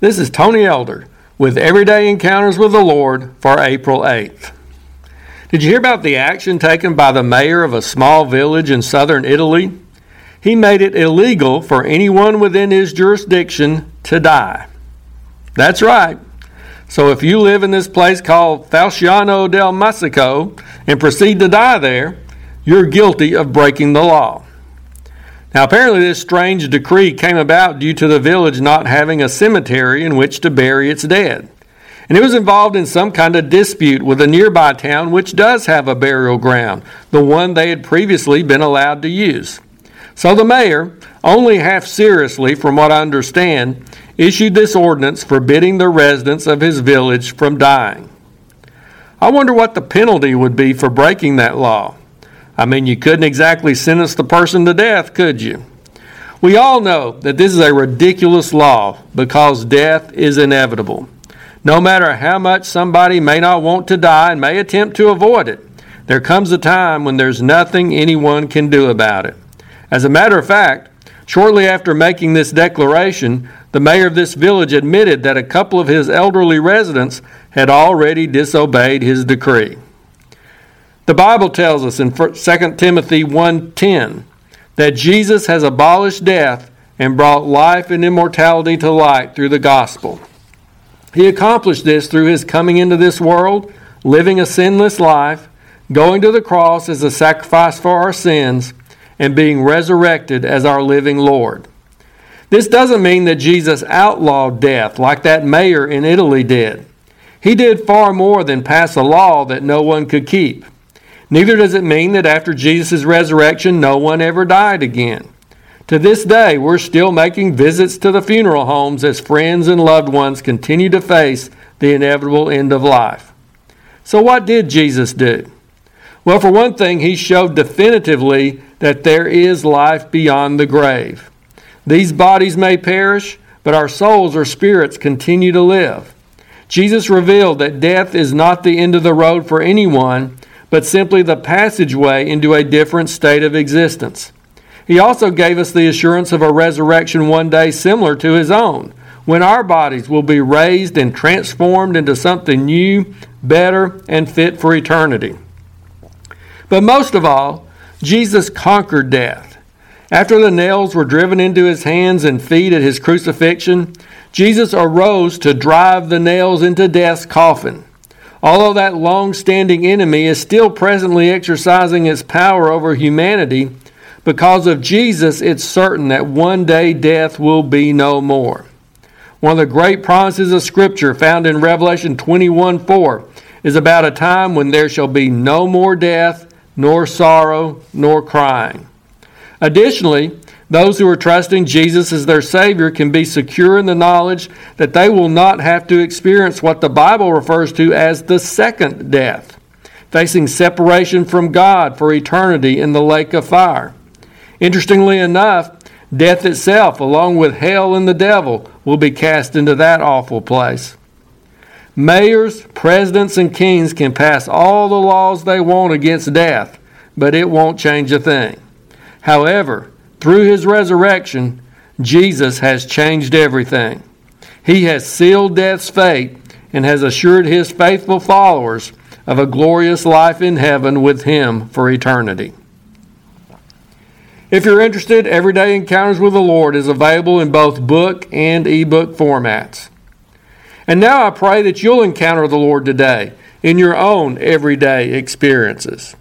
This is Tony Elder with Everyday Encounters with the Lord for April 8th. Did you hear about the action taken by the mayor of a small village in southern Italy? He made it illegal for anyone within his jurisdiction to die. That's right. So if you live in this place called Falciano del Massico and proceed to die there, you're guilty of breaking the law. Now, apparently, this strange decree came about due to the village not having a cemetery in which to bury its dead. And it was involved in some kind of dispute with a nearby town which does have a burial ground, the one they had previously been allowed to use. So the mayor, only half seriously from what I understand, issued this ordinance forbidding the residents of his village from dying. I wonder what the penalty would be for breaking that law. I mean, you couldn't exactly sentence the person to death, could you? We all know that this is a ridiculous law because death is inevitable. No matter how much somebody may not want to die and may attempt to avoid it, there comes a time when there's nothing anyone can do about it. As a matter of fact, shortly after making this declaration, the mayor of this village admitted that a couple of his elderly residents had already disobeyed his decree. The Bible tells us in 2 Timothy 1:10 that Jesus has abolished death and brought life and immortality to light through the gospel. He accomplished this through his coming into this world, living a sinless life, going to the cross as a sacrifice for our sins, and being resurrected as our living Lord. This doesn't mean that Jesus outlawed death like that mayor in Italy did. He did far more than pass a law that no one could keep. Neither does it mean that after Jesus' resurrection, no one ever died again. To this day, we're still making visits to the funeral homes as friends and loved ones continue to face the inevitable end of life. So, what did Jesus do? Well, for one thing, he showed definitively that there is life beyond the grave. These bodies may perish, but our souls or spirits continue to live. Jesus revealed that death is not the end of the road for anyone, but simply the passageway into a different state of existence. He also gave us the assurance of a resurrection one day similar to his own, when our bodies will be raised and transformed into something new, better, and fit for eternity. But most of all, Jesus conquered death. After the nails were driven into his hands and feet at his crucifixion, Jesus arose to drive the nails into death's coffin. Although that long standing enemy is still presently exercising its power over humanity, because of Jesus, it's certain that one day death will be no more. One of the great promises of Scripture found in Revelation 21 4 is about a time when there shall be no more death, nor sorrow, nor crying. Additionally, those who are trusting Jesus as their Savior can be secure in the knowledge that they will not have to experience what the Bible refers to as the second death, facing separation from God for eternity in the lake of fire. Interestingly enough, death itself, along with hell and the devil, will be cast into that awful place. Mayors, presidents, and kings can pass all the laws they want against death, but it won't change a thing. However, through his resurrection, Jesus has changed everything. He has sealed death's fate and has assured his faithful followers of a glorious life in heaven with him for eternity. If you're interested, Everyday Encounters with the Lord is available in both book and ebook formats. And now I pray that you'll encounter the Lord today in your own everyday experiences.